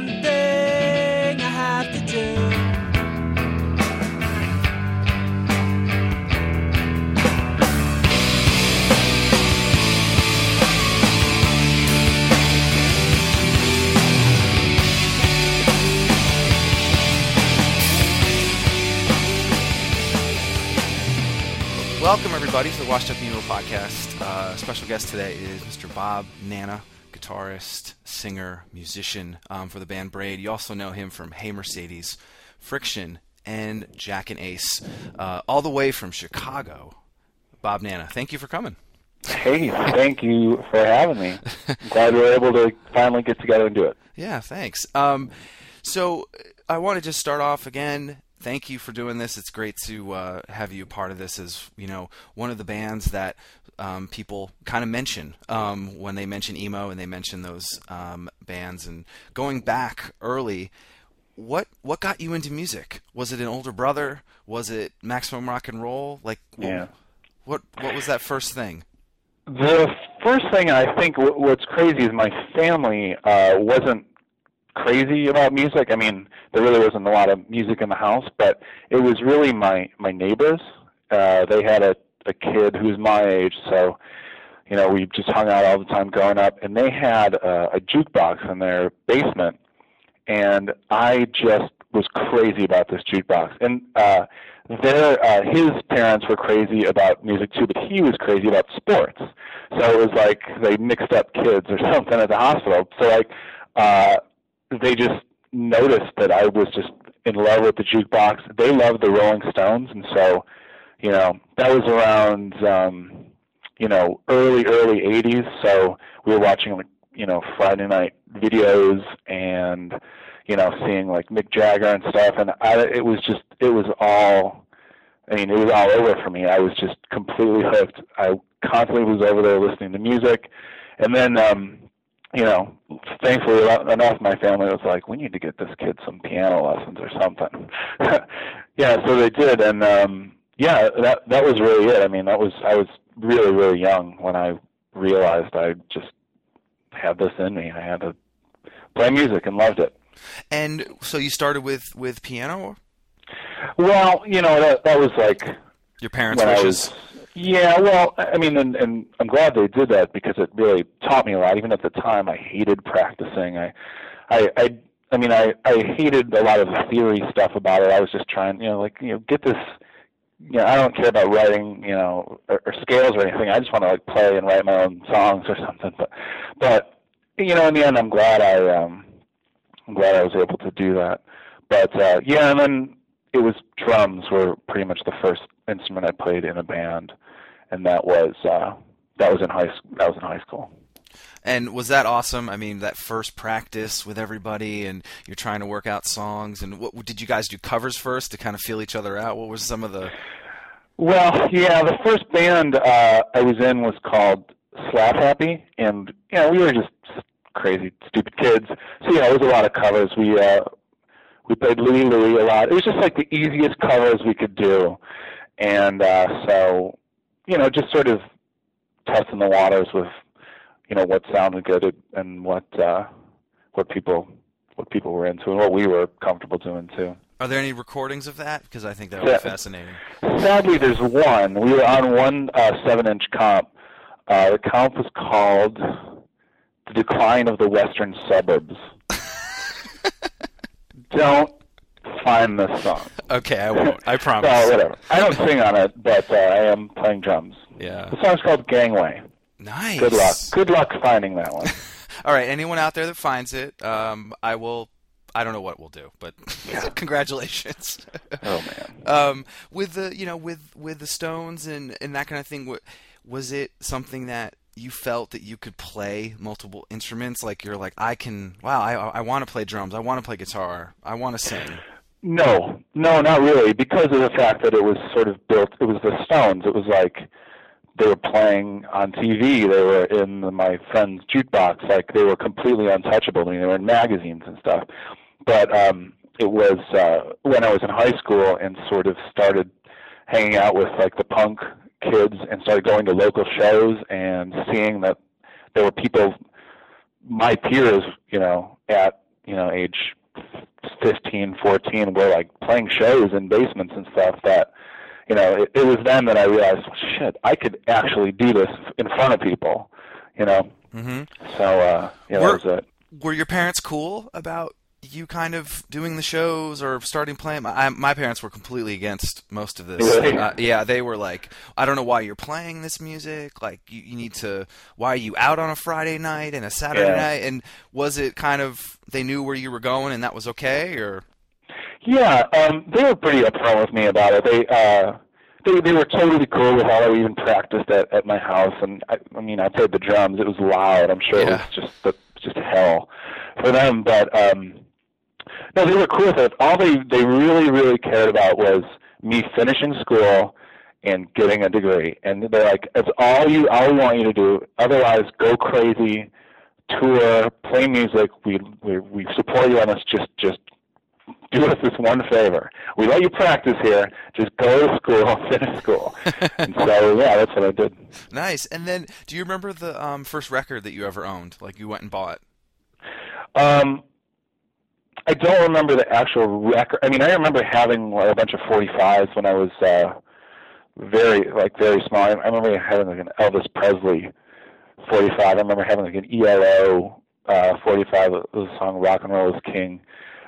One thing I have to do. Welcome, everybody, to the Washed Up Emo podcast. Uh, special guest today is Mr. Bob Nanna, guitarist, singer, musician um, for the band Braid. You also know him from Hey Mercedes, Friction, and Jack and Ace, uh, all the way from Chicago. Bob Nanna, thank you for coming. Hey, thank you for having me. Glad we were able to finally get together and do it. Yeah, thanks. Um, so I want to just start off again. Thank you for doing this. It's great to uh, have you a part of this as you know one of the bands that um, people kind of mention um, when they mention emo and they mention those um, bands. And going back early, what what got you into music? Was it an older brother? Was it Maximum Rock and Roll? Like, Yeah. what what was that first thing? The first thing I think w- what's crazy is my family uh, wasn't crazy about music. I mean, there really wasn't a lot of music in the house, but it was really my my neighbors. Uh, they had a a kid who's my age, so you know we just hung out all the time growing up, and they had uh, a jukebox in their basement, and I just was crazy about this jukebox. And uh, their uh, his parents were crazy about music too, but he was crazy about sports. So it was like they mixed up kids or something at the hospital. So like uh, they just noticed that I was just in love with the jukebox. They loved the Rolling Stones, and so you know that was around um, you know early early '80s. So we were watching like you know Friday night videos and you know seeing like Mick Jagger and stuff, and I, it was just it was all. I mean, it was all over for me. I was just completely hooked. I constantly was over there listening to music, and then um, you know, thankfully enough, my family was like, "We need to get this kid some piano lessons or something." yeah, so they did, and um, yeah, that that was really it. I mean, that was I was really really young when I realized I just had this in me. I had to play music and loved it. And so you started with with piano. Well, you know that that was like Your parents' wishes. Yeah, well, I mean, and, and I'm glad they did that because it really taught me a lot. Even at the time, I hated practicing. I, I, I, I mean, I, I hated a lot of the theory stuff about it. I was just trying, you know, like, you know, get this. You know, I don't care about writing, you know, or, or scales or anything. I just want to like play and write my own songs or something. But, but, you know, in the end, I'm glad I, um, I'm glad I was able to do that. But uh, yeah, and then it was drums were pretty much the first instrument I played in a band, and that was uh, that was in high that was in high school. And was that awesome? I mean, that first practice with everybody, and you're trying to work out songs. And what did you guys do? Covers first to kind of feel each other out. What was some of the? Well, yeah, the first band uh, I was in was called Slap Happy, and you know we were just crazy, stupid kids. So yeah, it was a lot of covers. We uh, we played Louie Louie a lot. It was just like the easiest covers we could do, and uh, so you know just sort of testing the waters with you know what sounded good and what uh, what people what people were into and what we were comfortable doing too. Are there any recordings of that? Because I think that would be fascinating. Sadly, there's one. We were on one uh, seven-inch comp. Uh, the comp was called "The Decline of the Western Suburbs." Don't find this song. Okay, I won't. I promise. Oh, whatever. I don't sing on it, but uh, I am playing drums. Yeah. The song's called "Gangway." Nice. Good luck. Good luck finding that one. All right, anyone out there that finds it, um, I will. I don't know what we'll do, but congratulations. Oh man. um, with the you know with with the Stones and and that kind of thing, was it something that you felt that you could play multiple instruments? Like you're like, I can. Wow, I I want to play drums. I want to play guitar. I want to sing. No, no, not really, because of the fact that it was sort of built. It was the Stones. It was like they were playing on TV. They were in my friend's jukebox. Like they were completely untouchable. I mean, they were in magazines and stuff. But um, it was uh, when I was in high school and sort of started hanging out with like the punk kids and started going to local shows and seeing that there were people my peers, you know, at you know age 15, 14, were like playing shows in basements and stuff. That you know, it, it was then that I realized, shit, I could actually do this in front of people. You know, hmm so uh, yeah, Were- that was it. Were your parents cool about you kind of doing the shows or starting playing? I, my parents were completely against most of this. Really? Uh, yeah, they were like, I don't know why you're playing this music. Like, you, you need to. Why are you out on a Friday night and a Saturday Yeah. night? And was it kind of they knew where you were going and that was okay? Or Yeah, um, they were pretty upfront with me about it. They uh, they they were totally cool with how I even practiced at at my house, and I, I mean, I played the drums. It was loud. I'm sure it was just the, just hell for them, but um, no, they were cool with it. All they they really really cared about was me finishing school and getting a degree, and they're like, "It's all you, all we want you to do. Otherwise, go crazy." tour, play music. We we we support you on this. Just just do us this one favor. We let you practice here. Just go to school, finish school. and so yeah, that's what I did. nice. And then, do you remember the um, first record that you ever owned? Like you went and bought? Um, I don't remember the actual record. I mean, I remember having like, a bunch of 45s when I was uh, very like very small. I, I remember having like an Elvis Presley 45. I remember having like an ELO uh, 45. It was a song "Rock and Roll is King"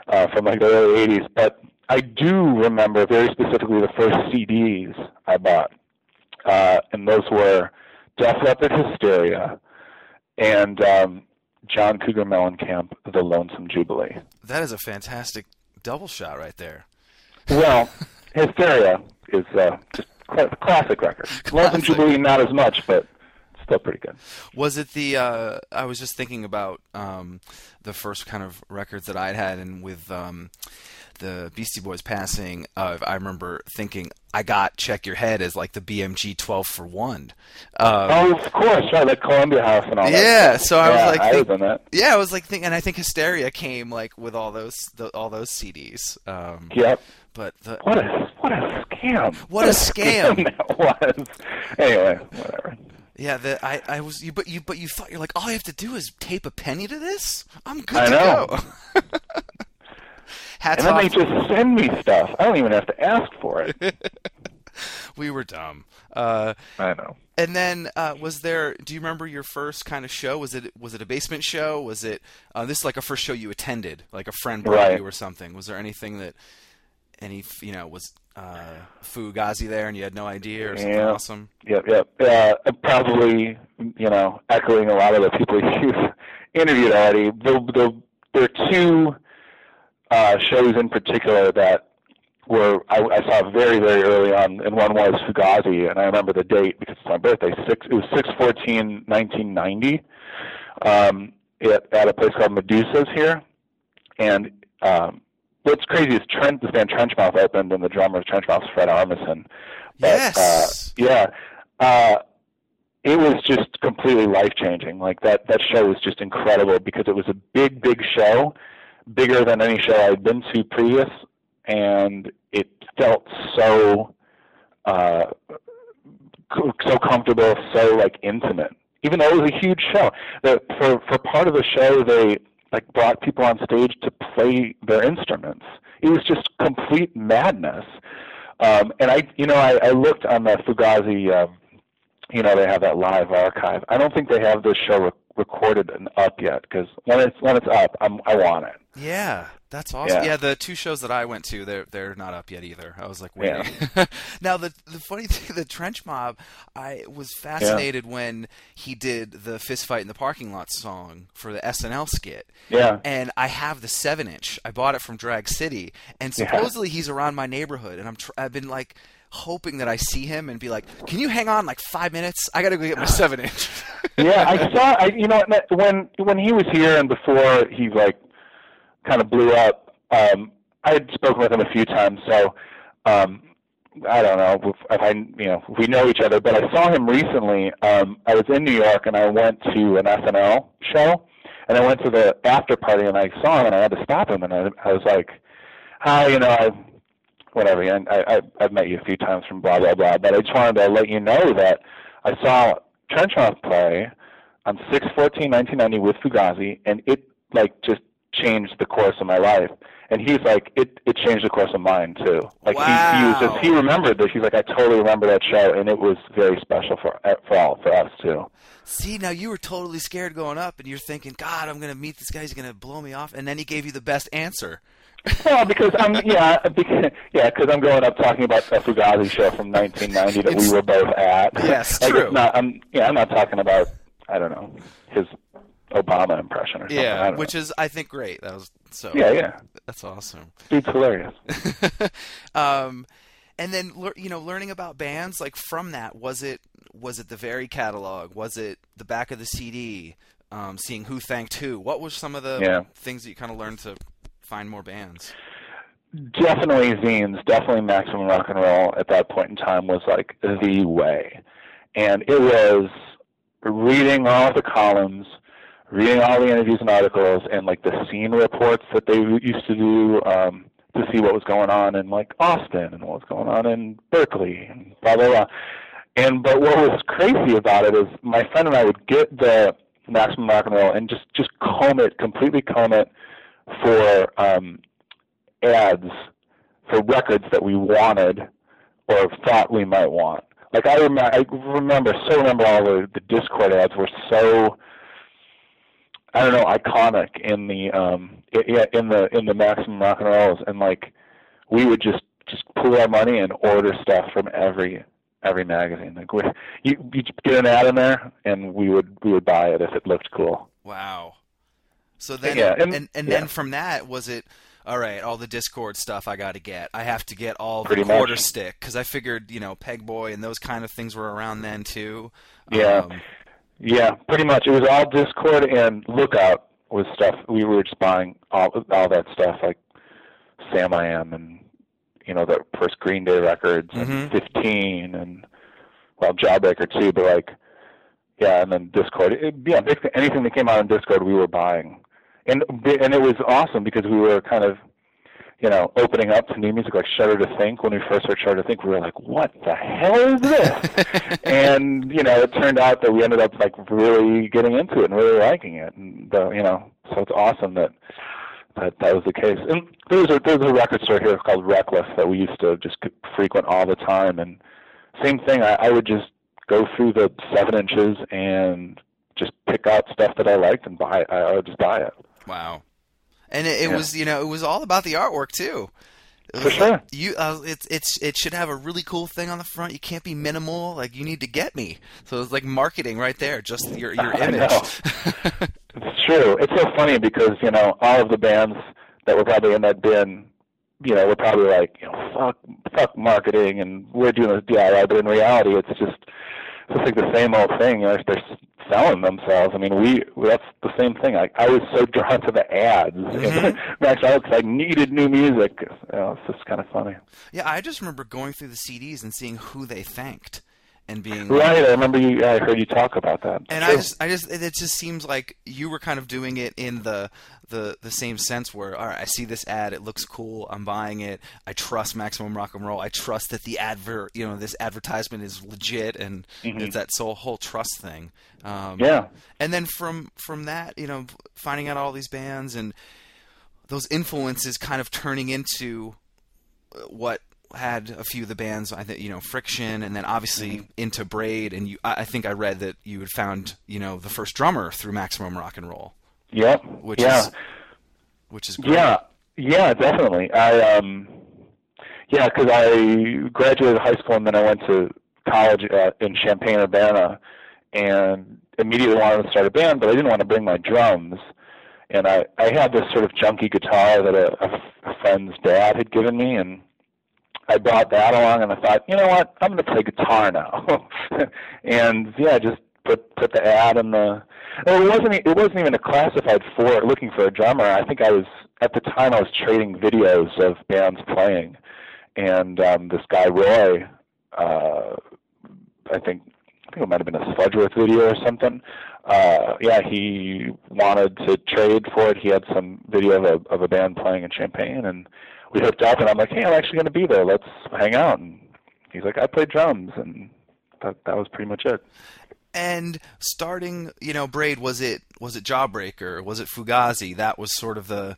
uh, from like the early 80s. But I do remember very specifically the first CDs I bought, uh, and those were Def Leppard Hysteria and um, John Cougar Mellencamp, The Lonesome Jubilee. That is a fantastic double shot right there. Well, Hysteria is uh, just a classic record. Lonesome Jubilee, not as much, but still pretty good. Was it the? Uh, I was just thinking about um, the first kind of records that I'd had, and with um, the Beastie Boys passing, uh, I remember thinking I got "Check Your Head" as like the BMG 12 for one. Um, Oh, of course, right, like Columbia House and all that. Yeah, so I was like I think- that. yeah, I was like thinking, and I think Hysteria came like with all those the, all those CDs. Um, Yep. But the, What a what a scam! What a scam. that was. Anyway, whatever. yeah, the, I I was you, but you but you thought you're like all I have to do is tape a penny to this. I'm good I to know. go. Hats And then off. they just send me stuff. I don't even have to ask for it. we were dumb. Uh, I know. and then uh, was there? Do you remember your first kind of show? Was it was it a basement show? Was it uh, this is like a first show you attended, like a friend brought Right. you or something? Was there anything that any you know was uh, Fugazi there and you had no idea or something Yeah. awesome? Yep, yep. Uh, probably, you know, echoing a lot of the people you've interviewed already. The, the, there are two uh, shows in particular that were I, I saw very, very early on, and one was Fugazi, and I remember the date because it's my birthday. Six, it was six fourteen nineteen ninety, um, at, at a place called Medusa's here, and um, what's crazy is Trent, this band Trenchmouth opened, and the drummer of Trenchmouth is Fred Armisen. But, Yes. Uh, yeah. Uh, it was just completely life changing. Like that that show was just incredible because it was a big, big show, bigger than any show I'd been to previous, and it felt so uh, so comfortable, so like intimate. Even though it was a huge show, the, for for part of the show they like brought people on stage to play their instruments. It was just complete madness. Um, and I, you know, I, I looked on the Fugazi. Um, you know, they have that live archive. I don't think they have this show recorded and up yet because when it's when it's up, I'm, I want it. Yeah, that's awesome. Yeah. Yeah. the two shows that I went to, they're they're not up yet either. I was like waiting. now the the funny thing, the Trench Mob, I was fascinated when he did the fist fight in the parking lot song for the SNL skit. Yeah. And I have the seven inch. I bought it from Drag City, and Yeah. supposedly he's around my neighborhood, and I'm tr- I've been like hoping that I see him and be like, "Can you hang on like five minutes? I gotta go get my seven inch." yeah, I saw. I you know when when he was here and before he like kind of blew up. Um, I had spoken with him a few times, so um, I don't know if, if I you know if we know each other. But I saw him recently. Um, I was in New York and I went to an SNL show, and I went to the after party and I saw him and I had to stop him and I, I was like, "Hi, you know I." Whatever, and I, I I've met you a few times from blah blah blah, but I just wanted to let you know that I saw Trenchmouth play on 6-14-1990 with Fugazi, and it like just changed the course of my life. And he's like, it it changed the course of mine too. Like he, he was just he remembered this. He's like, I totally remember that show, and it was very special for uh, for all for us too. See, now you were totally scared going up, and you're thinking, "God, I'm gonna meet this guy. He's gonna blow me off," and then he gave you the best answer. Well, because I'm yeah, because, yeah, because I'm growing up talking about the Fugazi show from 1990 that It's- we were both at. Yes, like, true. Not, I'm yeah, I'm not talking about I don't know his Obama impression or something. Yeah, which know. is I think great. That was so. yeah, yeah, That's awesome. dude's hilarious. um, and then you know, learning about bands like from that was it was it the very catalog? Was it the back of the CD? Um, seeing who thanked who? What was some of the Yeah. things that you kind of learned to find more bands? definitely zines, definitely maximum rock and roll at that point in time was like the way. And it was reading all the columns, reading all the interviews and articles and like the scene reports that they used to do um to see what was going on in like Austin and what was going on in Berkeley and blah blah blah. And but what was crazy about it is my friend and I would get the maximum rock and roll and just just comb it completely comb it for um ads for records that we wanted or thought we might want. Like I remember, I remember, so remember all the, the Dischord ads were so, I don't know, iconic in the um in the in the Maximum Rock and Rolls, and like we would just just pool our money and order stuff from every every magazine. Like we, you you get an ad in there, and we would we would buy it if it looked cool. Wow. So then, Yeah, and and- and, yeah. then from that, was it all right? All the Dischord stuff I got to get. I have to get all the Pretty much. Quarterstick because I figured you know Pegboy and those kind of things were around then too. Yeah. Um, Yeah, pretty much. It was all Dischord and Lookout was stuff. We were just buying all all that stuff like Samiam and you know the first Green Day records Mhm. and Fifteen and well Jawbreaker too. But like yeah, and then Dischord. It, yeah, basically anything that came out on Dischord we were buying, and and it was awesome because we were kind of you know, opening up to new music like Shudder to Think. When we first heard Shudder to Think, we were like, "What the hell is this?" and you know, it turned out that we ended up like really getting into it and really liking it. And uh, you know, so it's awesome that that that was the case. And there's a there's a record store here called Reckless that we used to just frequent all the time. And same thing, I, I would just go through the seven inches and just pick out stuff that I liked and buy it. I, I would just buy it. Wow. And it, it Yeah. was, you know, it was all about the artwork too. For sure. like, you, uh, it's, it's, it should have a really cool thing on the front. You can't be minimal. Like you need to get me. So it's like marketing right there. Just your, your image. It's true. It's so funny because you know all of the bands that were probably in that bin, you know, were probably like, you know, fuck, fuck marketing, and we're doing this DIY. But in reality, it's just, it's just like the same old thing. You know, they're selling themselves. I mean, we that's the same thing. Like I was so drawn to the ads. Mhm. Max Alex, I needed new music. You know, it's just kind of funny. Yeah, I just remember going through the CDs and seeing who they thanked. And being right. I remember you. I heard you talk about that. And sure. I just, I just, it just seems like you were kind of doing it in the the the same sense where all right, I see this ad, it looks cool, I'm buying it. I trust Maximum Rock and Roll. I trust that the advert, you know, this advertisement is legit, and mm-hmm. it's that so whole trust thing. Um, yeah. And then from from that, you know, finding out all these bands and those influences kind of turning into what had a few of the bands I think you know Friction and then obviously mm-hmm. into Braid and you I think I read that you had found you know the first drummer through Maximum Rock and Roll. Yep. Which yeah. is which is great. Yeah. Yeah, definitely. I um yeah, cuz I graduated high school and then I went to college uh, in Champaign Urbana and immediately wanted to start a band, but I didn't want to bring my drums. And I I had this sort of junky guitar that a, a friend's dad had given me and I brought that along, and I thought, you know what, I'm going to play guitar now. and yeah, just put put the ad in the. Well, it wasn't it wasn't even a classified for looking for a drummer. I think I was at the time I was trading videos of bands playing, and um, this guy Roy, uh, I think I think it might have been a Sludgeworth video or something. Uh, yeah, he wanted to trade for it. He had some video of a of a band playing in Champaign and we hooked up, and I'm like, hey, I'm actually going to be there. Let's hang out. And he's like, I play drums, and that that was pretty much it. And starting, you know, Braid was it was it Jawbreaker? Was it Fugazi? That was sort of the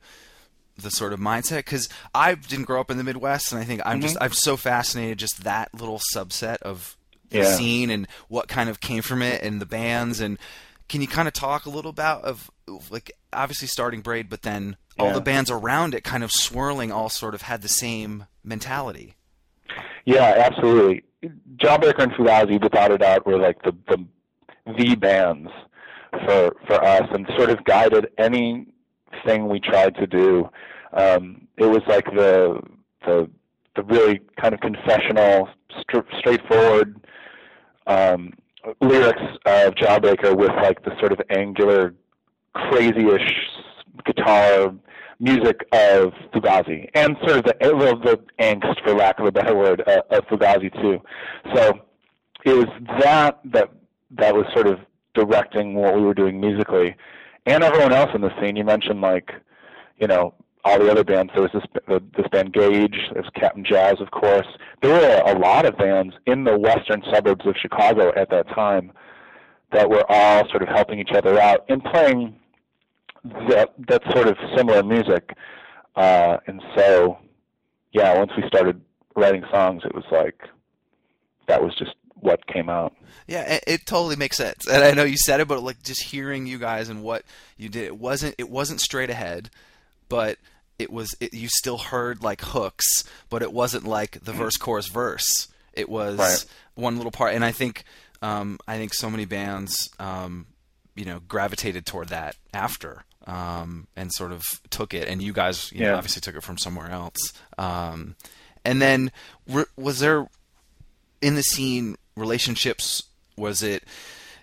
the sort of mindset because I didn't grow up in the Midwest, and I think I'm mm-hmm. just I'm so fascinated just that little subset of the yeah. scene and what kind of came from it and the bands and can you kind of talk a little about of like obviously starting Braid, but then all the bands around it kind of swirling all sort of had the same mentality. Yeah, absolutely. Jawbreaker and Fugazi, without a doubt, were like the the the bands for for us, and sort of guided anything we tried to do. Um, it was like the the the really kind of confessional, st- straightforward um, lyrics of Jawbreaker with like the sort of angular, crazyish guitar music of Fugazi, and sort of the, the angst, for lack of a better word, uh, of Fugazi too. So it was that that that was sort of directing what we were doing musically, and everyone else in the scene. You mentioned like, you know, all the other bands. There was this this band Gauge. There was Cap'n Jazz, of course. There were a lot of bands in the western suburbs of Chicago at that time that were all sort of helping each other out and playing that that sort of similar music. Uh, and so, yeah, once we started writing songs, it was like that was just what came out. Yeah, it, it, totally makes sense. And I know you said it, but like just hearing you guys and what you did, it wasn't it wasn't straight ahead, but it was it, you still heard like hooks, but it wasn't like the verse chorus verse. It was right. one little part, and I think um, I think so many bands um, you know gravitated toward that after um, and sort of took it, and you guys you yeah. know, obviously took it from somewhere else. Um, and then was there in the scene relationships? Was it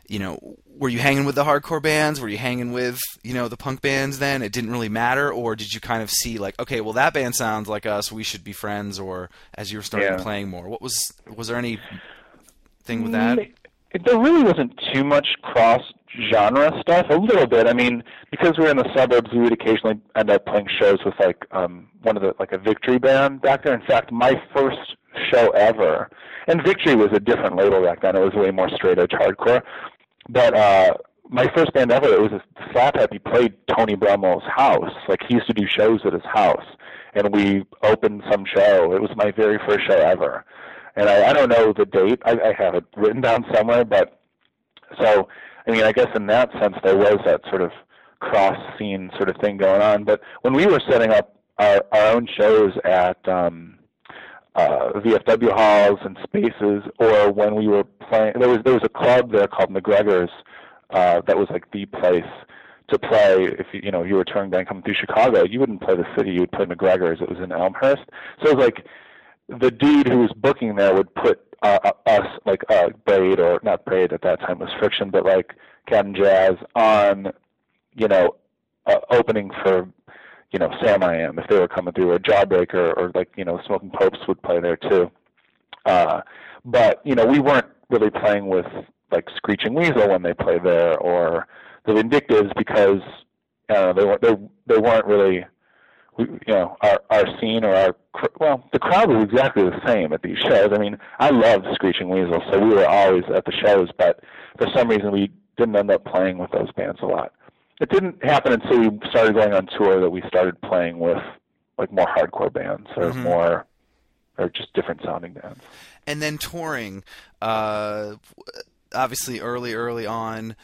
you know were you hanging with the hardcore bands? Were you hanging with you know the punk bands? Then it didn't really matter, or did you kind of see like okay, well that band sounds like us, we should be friends? Or as you were starting yeah. playing more, what was was there any thing with that? Mm, there really wasn't too much cross genre stuff. A little bit. I mean, because we were in the suburbs, we would occasionally end up playing shows with like um one of the like a Victory band back there. In fact, my first show ever, and Victory was a different label back then. It was way more straight edge hardcore. But uh my first band ever, it was a slap happy played Tony Brummel's house. Like he used to do shows at his house, and we opened some show. It was my very first show ever and I, I don't know the date. I, I have it written down somewhere, but so I mean, I guess in that sense there was that sort of cross scene sort of thing going on. But when we were setting up our, our own shows at um, uh, VFW halls and spaces, or when we were playing, there was there was a club there called McGregor's uh, that was like the place to play if you you know you were a touring band coming through Chicago. You wouldn't play the city; you would play McGregor's. It was in Elmhurst, so it was like the dude who was booking there would put uh, uh, us like uh, Braid or not Braid at that time was Friction, but like Cap'n Jazz on, you know, uh, opening for, you know, Samiam if they were coming through, or Jawbreaker, or like you know, Smoking Popes would play there too. Uh, but you know, we weren't really playing with like Screeching Weasel when they play there, or the Vindictives because uh, they weren't they they weren't really we, you know our our scene or our well the crowd was exactly the same at these shows. I mean I loved Screeching Weasel, so we were always at the shows, but for some reason we didn't end up playing with those bands a lot. It didn't happen until we started going on tour that we started playing with like more hardcore bands or Mhm. more or just different sounding bands. and then touring uh obviously early early on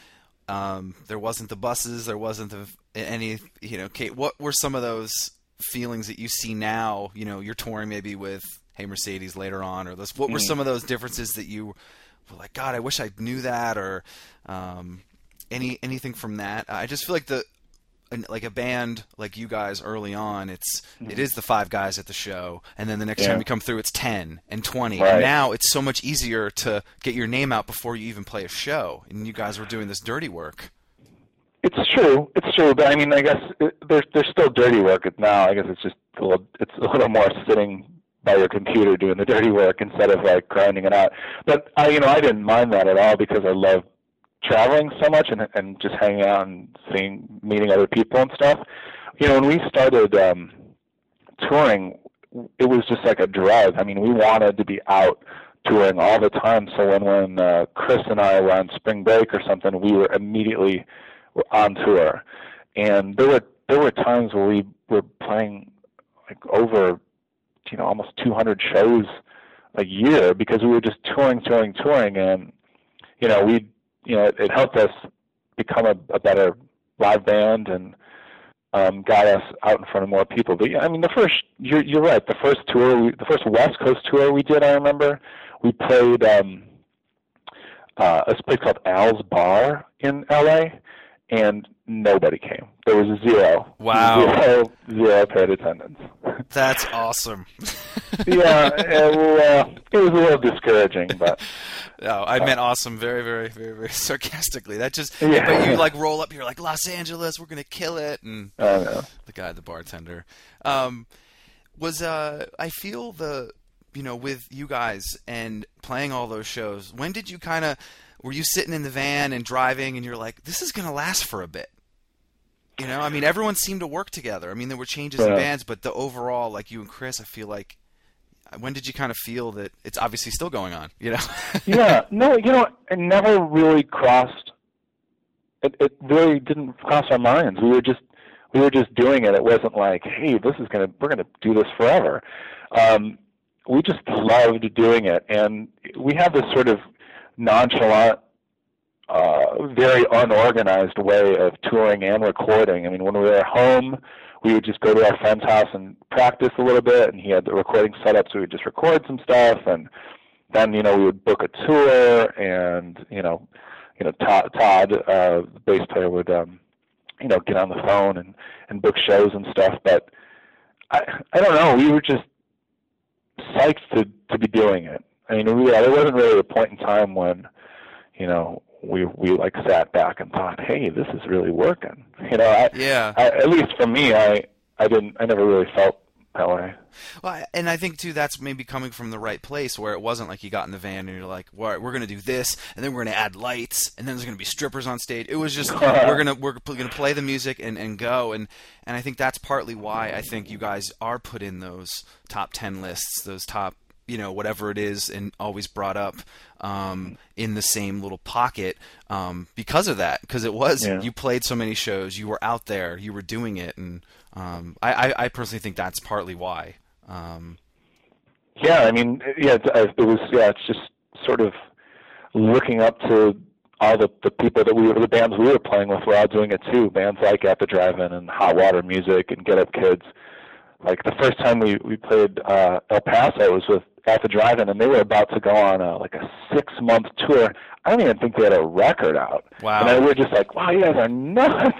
um there wasn't the buses there wasn't the any you know Kate, what were some of those feelings that you see now you know you're touring maybe with hey mercedes later on or those what were Mhm. some of those differences that you were like god i wish i knew that or um any anything from that i just feel like the like a band like you guys early on it's it is the five guys at the show and then the next. Yeah. time you come through it's 10 and 20 Right. and now it's so much easier to get your name out before you even play a show and you guys were doing this dirty work It's true. It's true, but I mean, I guess it, there's there's still dirty work now. I guess it's just a little it's a little more sitting by your computer doing the dirty work instead of like grinding it out. But I, you know, I didn't mind that at all because I love traveling so much and and just hanging out and seeing meeting other people and stuff. You know, when we started um touring, it was just like a drug. I mean, we wanted to be out touring all the time. So when when uh, Chris and I were on spring break or something, we were immediately on tour, and there were there were times where we were playing like over, you know, almost 200 shows a year because we were just touring, touring, touring, and you know, we, you know, it, it helped us become a, a better live band and um, got us out in front of more people. But yeah, I mean, the first you're you're right. The first tour, we, the first West Coast tour we did, I remember, we played um, uh, a place called Al's Bar in L.A. and nobody came. There was zero. Wow. Zero, zero paid attendance. that's awesome yeah, it, well, it was a little discouraging, but no i meant awesome very very very very sarcastically that just Yeah. but you like roll up here like los angeles we're gonna kill it and the guy, the bartender. Um, was uh, I feel the you know with you guys and playing all those shows. When did you kind of were you sitting in the van and driving and you're like, this is gonna last for a bit? You know, I mean, everyone seemed to work together. I mean, there were changes in bands, but the overall, like you and Chris, I feel like. When did you kind of feel that it's obviously still going on? You know. yeah, no, you know, it never really crossed. It, it really didn't cross our minds. We were just we were just doing it. It wasn't like, hey, this is gonna we're gonna do this forever. Um, we just loved doing it, and we have this sort of nonchalant, uh, very unorganized way of touring and recording. I mean, when we were home, we would just go to our friend's house and practice a little bit, and he had the recording set up, so we would just record some stuff, and then you know we would book a tour, and you know, you know Todd, Todd uh, the bass player, would um, you know get on the phone and and book shows and stuff. But I I don't know, we were just psyched to to be doing it. I mean, we, there wasn't really a point in time when you know we we like sat back and thought, hey, this is really working. You know, I, yeah. I, at least for me, I I didn't I never really felt that way. Well, and I think too that's maybe coming from the right place where it wasn't like you got in the van and you're like, "Well, we're going to do this, and then we're going to add lights, and then there's going to be strippers on stage." It was just we're gonna we're going to play the music and, and go, and and I think that's partly why I think you guys are put in those top ten lists, those top you know whatever it is, and always brought up um, in the same little pocket um, because of that. Because it was Yeah. you played so many shows, you were out there, you were doing it, and um, I, I I personally think that's partly why. Um, Yeah, I mean, yeah, it, it was. Yeah, it's just sort of looking up to all the the people that we were, the bands we were playing with were all doing it too. Bands like At the Drive-In and Hot Water Music and Get Up Kids. Like the first time we we played uh, El Paso it was with At the Drive-In, and they were about to go on a, like a six month tour. I don't even think they had a record out. Wow. And I, we're just like, wow, you guys are nuts.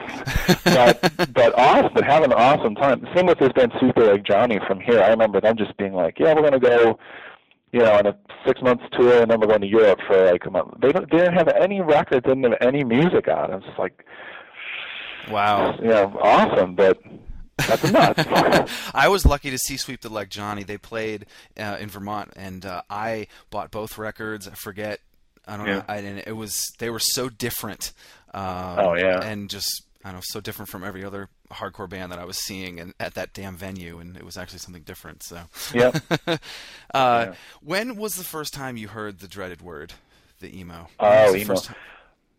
but but awesome, but having an awesome time. Same with this band Sweep the Leg Johnny from here. I remember them just being like, yeah, we're gonna go, you know, on a six months tour, and then we're going to Europe for like a month. They don't, they didn't have any record, didn't have any music out. I was just like, wow. you know, awesome, but that's nuts. I was lucky to see Sweep the Leg Johnny. They played uh, in Vermont, and uh, I bought both records. I forget I don't Yeah. know. I, and it was they were so different. Um, Oh, yeah. and just I don't know, so different from every other hardcore band that I was seeing and at that damn venue, and it was actually something different. So, Yep. uh, Yeah. when was the first time you heard the dreaded word, the emo? Oh, the emo.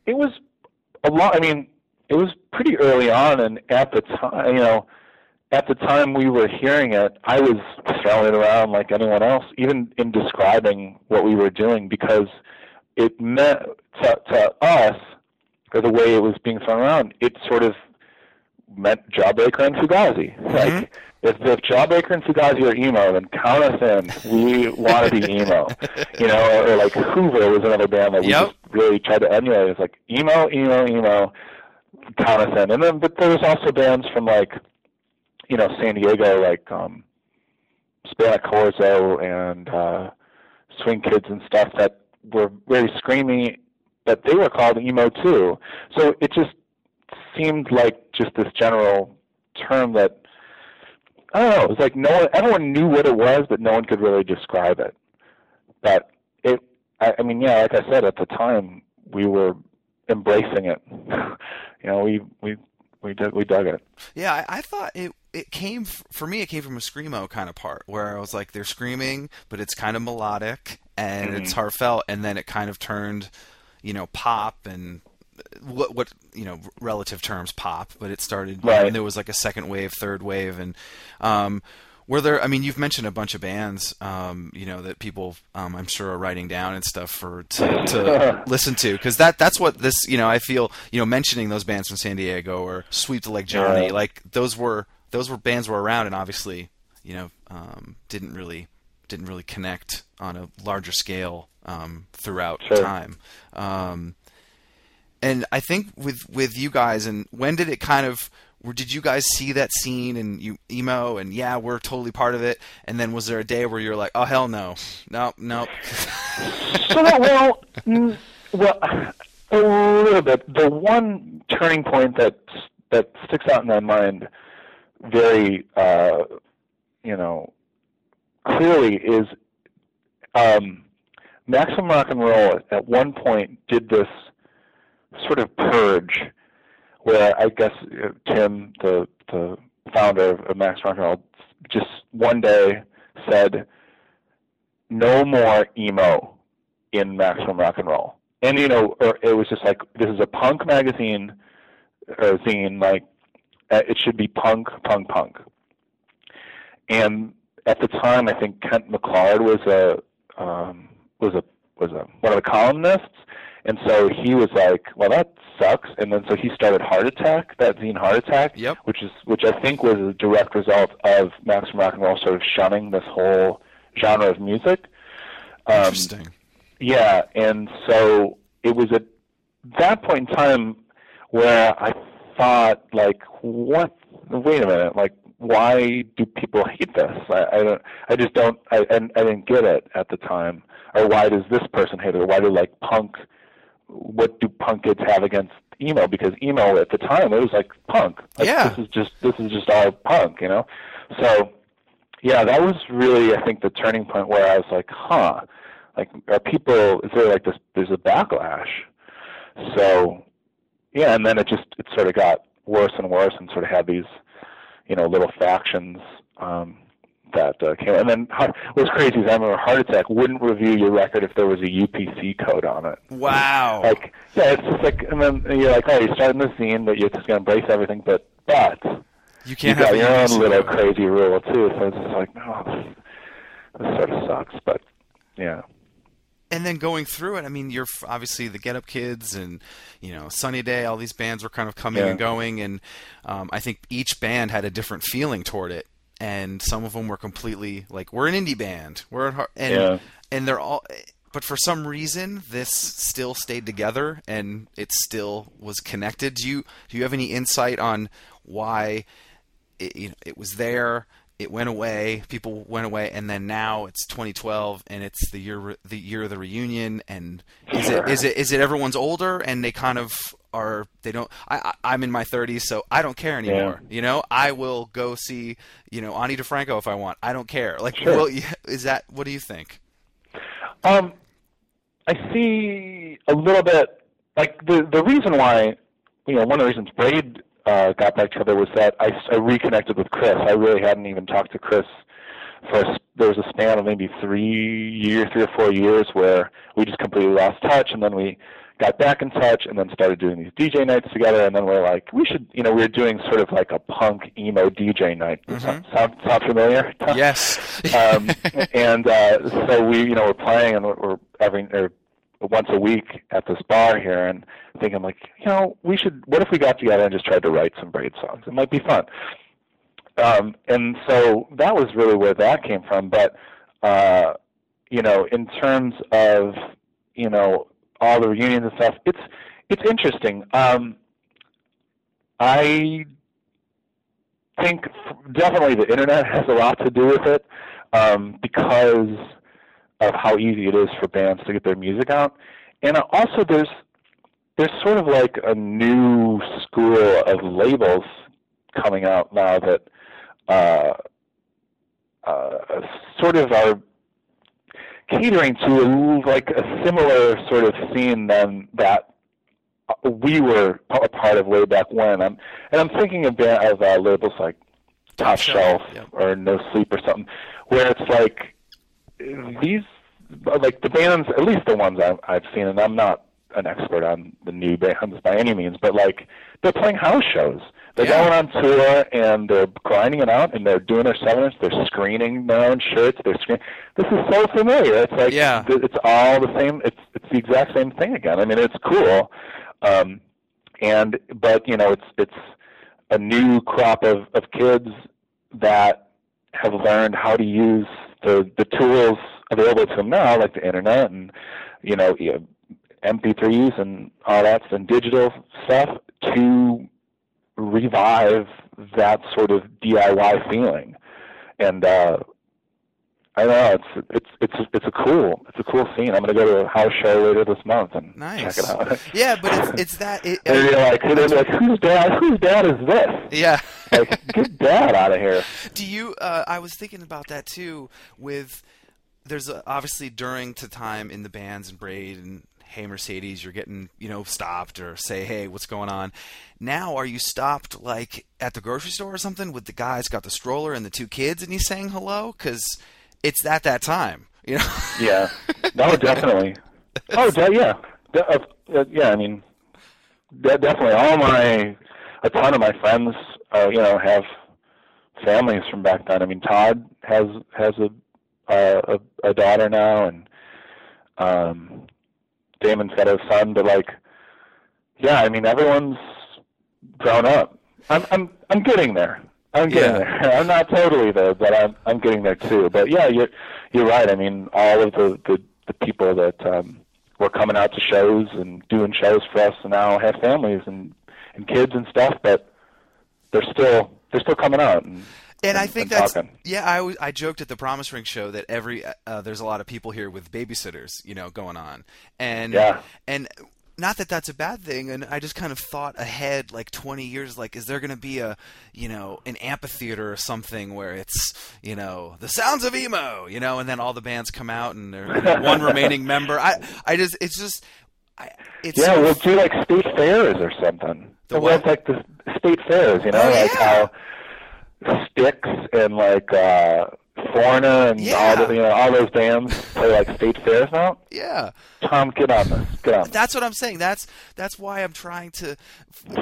it was a lot. I mean, it was pretty early on, and at the time, you know, at the time we were hearing it, I was throwing it around like anyone else, even in describing what we were doing, because it meant to, to us, or the way it was being thrown around, it sort of meant Jawbreaker and Fugazi. Mm-hmm. Like, if, if Jawbreaker and Fugazi are emo, then count us in. We want to be emo. You know, or, or like Hoover was another band that we Yep. just really tried to emulate. It's like emo, emo, emo, count us in. And then, but there was also bands from like, you know, San Diego, like um, Spanic Corzo and uh, Swing Kids and stuff that were very screamy, but they were called emo too. So it just seemed like just this general term that I don't know. It was like no one, everyone knew what it was, but no one could really describe it. But it, I, I mean, yeah, like I said, at the time we were embracing it. you know, we we we did we dug it. Yeah, I, I thought it it came for me. It came from a screamo kind of part where I was like, they're screaming, but it's kind of melodic and it's heartfelt, and then it kind of turned, you know, pop and uh, what what you know relative terms pop, but it started. Right. And there was like a second wave, third wave, and um, were there? I mean, you've mentioned a bunch of bands, um, you know, that people um, I'm sure are writing down and stuff for to, to listen to because that that's what this you know I feel you know mentioning those bands from San Diego or Sweep the Leg Johnny Yeah. like those were those were bands were around and obviously you know um, didn't really didn't really connect on a larger scale um, throughout Sure. time. Um, and I think with with you guys, and when did it kind of? Did you guys see that scene and you emo and yeah, we're totally part of it? And then was there a day where you're like, oh hell no, no, no? so well, mm, well, a little bit. The one turning point that that sticks out in my mind very, uh, you know, clearly is um, Maximum Rock and Roll at one point did this sort of purge, where I guess uh, Tim, the the founder of, Max Rock and Roll, just one day said, "No more emo." in Maximum Rock and Roll. And you know, it was just like this is a punk magazine or zine, like uh, it should be punk, punk, punk. And at the time, I think Kent McClard was a um, was a was a one of the columnists, and so he was like, "Well, that sucks." And then so he started Heart Attack, that zine Heart Attack, Yep. which is which I think was a direct result of Maximum Rock and Roll sort of shunning this whole genre of music. Um, Interesting. yeah, and so it was at that point in time where I thought, like, what? Wait a minute, like, why do people hate this? I, I don't, I just don't, I, and I didn't get it at the time. Or why does this person hate it? Or why do like punk? What do punk kids have against emo? Because emo at the time it was like punk. Like, Yeah. This is just this is just all punk, you know. So yeah, that was really I think the turning point where I was like, huh, like are people is there like this there's a backlash so yeah and then it just it sort of got worse and worse and sort of had these you know little factions um that uh, came and then Har- what's crazy is I remember Heart Attack wouldn't review your record if there was a UPC code on it Wow. like yeah it's just like and then you're like oh you're starting the scene that you're just gonna embrace everything but but you you can't got have your own UPC little code. crazy rule too so it's just like no this, this sort of sucks but yeah and then going through it, I mean, you're obviously the Get Up Kids and you know Sunny Day. All these bands were kind of coming Yeah. and going, and um, I think each band had a different feeling toward it. And some of them were completely like, "We're an indie band. We're at heart," and Yeah. and they're all. But for some reason, this still stayed together, and it still was connected. Do you do you have any insight on why it, you know, it was there? It went away. People went away, and then now it's 2012, and it's the year the year of the reunion. And is it is it is it everyone's older, and they kind of are they don't. I, I I'm in my 30s, so I don't care anymore. You know, I will go see you know Ani DiFranco if I want. I don't care. Like, Sure. is that what do you think? Um, I see. a little bit like the the reason why you know one of the reasons Braid uh, got back together was that I, I reconnected with Chris. I really hadn't even talked to Chris for a, there was a span of maybe three years, three or four years where we just completely lost touch, and then we got back in touch, and then started doing these DJ nights together, and then we're like, we should, you know, we were doing sort of like a punk emo DJ night. Mm-hmm. Sound, sound familiar? Yes. um, and uh, so we, you know, we're playing, and we're, we're every or once a week at this bar here, and thinking like, you know, we should. What if we got together and just tried to write some Braid songs? It might be fun. Um, and so that was really where that came from. But uh, you know, in terms of you know all the reunions and stuff, it's it's interesting. Um, I think definitely the internet has a lot to do with it um, because of how easy it is for bands to get their music out, and also there's there's sort of like a new school of labels coming out now that uh, uh, sort of are catering to a, like a similar sort of scene than that we were a part of way back when. I'm, and I'm thinking of, of uh, labels like Top, Shelf, Shelf yep. or No Sleep or something, where it's like these, like the bands, at least the ones I've, I've seen, and I'm not an expert on the new bands by any means, but like they're playing house shows. They're Yeah. going on tour and they're grinding it out and they're doing their seven. They're screening their own shirts. They're screen. This is so familiar. It's like Yeah. it's all the same. It's it's the exact same thing again. I mean, it's cool. Um, and but you know, it's it's a new crop of of kids that have learned how to use the the tools available to them now, like the internet and you know, you know MP3s and all that and digital stuff to revive that sort of DIY feeling. And uh I don't know, it's it's it's it's a cool it's a cool scene. I'm gonna go to a house show later this month and Nice. check it out. Yeah, but it's it's that. It, and you're like, they're like, whose dad? Whose dad is this? yeah. Like, get dad out of here. Do you? Uh, I was thinking about that too. With there's a, obviously during to time in the bands and Braid and Hey Mercedes, you're getting you know stopped or say Hey, what's going on? Now are you stopped like at the grocery store or something with the guy's got the stroller and the two kids and he's saying hello because it's at that time. You know. Yeah. No, definitely. Oh, de- yeah. De- uh, uh, yeah, I mean, de- definitely. All my, a ton of my friends, uh, you know, have families from back then. I mean, Todd has has a uh, a, a daughter now, and um, Damon's got a son. But like, yeah, I mean, everyone's grown up. I'm I'm I'm getting there. I'm getting Yeah. there. I'm not totally there, but I'm I'm getting there too. But yeah, you're you're right. I mean, all of the the, the people that um, were coming out to shows and doing shows for us now have families and and kids and stuff, but they're still they're still coming out. And, And I think that's talking. yeah. I always, I joked at the Promise Ring show that every uh, there's a lot of people here with babysitters, you know, going on, and Yeah. and not that that's a bad thing. And I just kind of thought ahead, like 20 years, like is there going to be a you know an amphitheater or something where it's you know the sounds of emo, you know, and then all the bands come out and there's one remaining member. I I just it's just I, it's Yeah, so we'll do like state fairs or something. The what? have like the state fairs, you know, Oh, like yeah. how Styx and like uh Foreigner and all the you know all those bands play like state fairs now. yeah. Tom, get on this. Get on. This. That's what I'm saying. That's that's why I'm trying to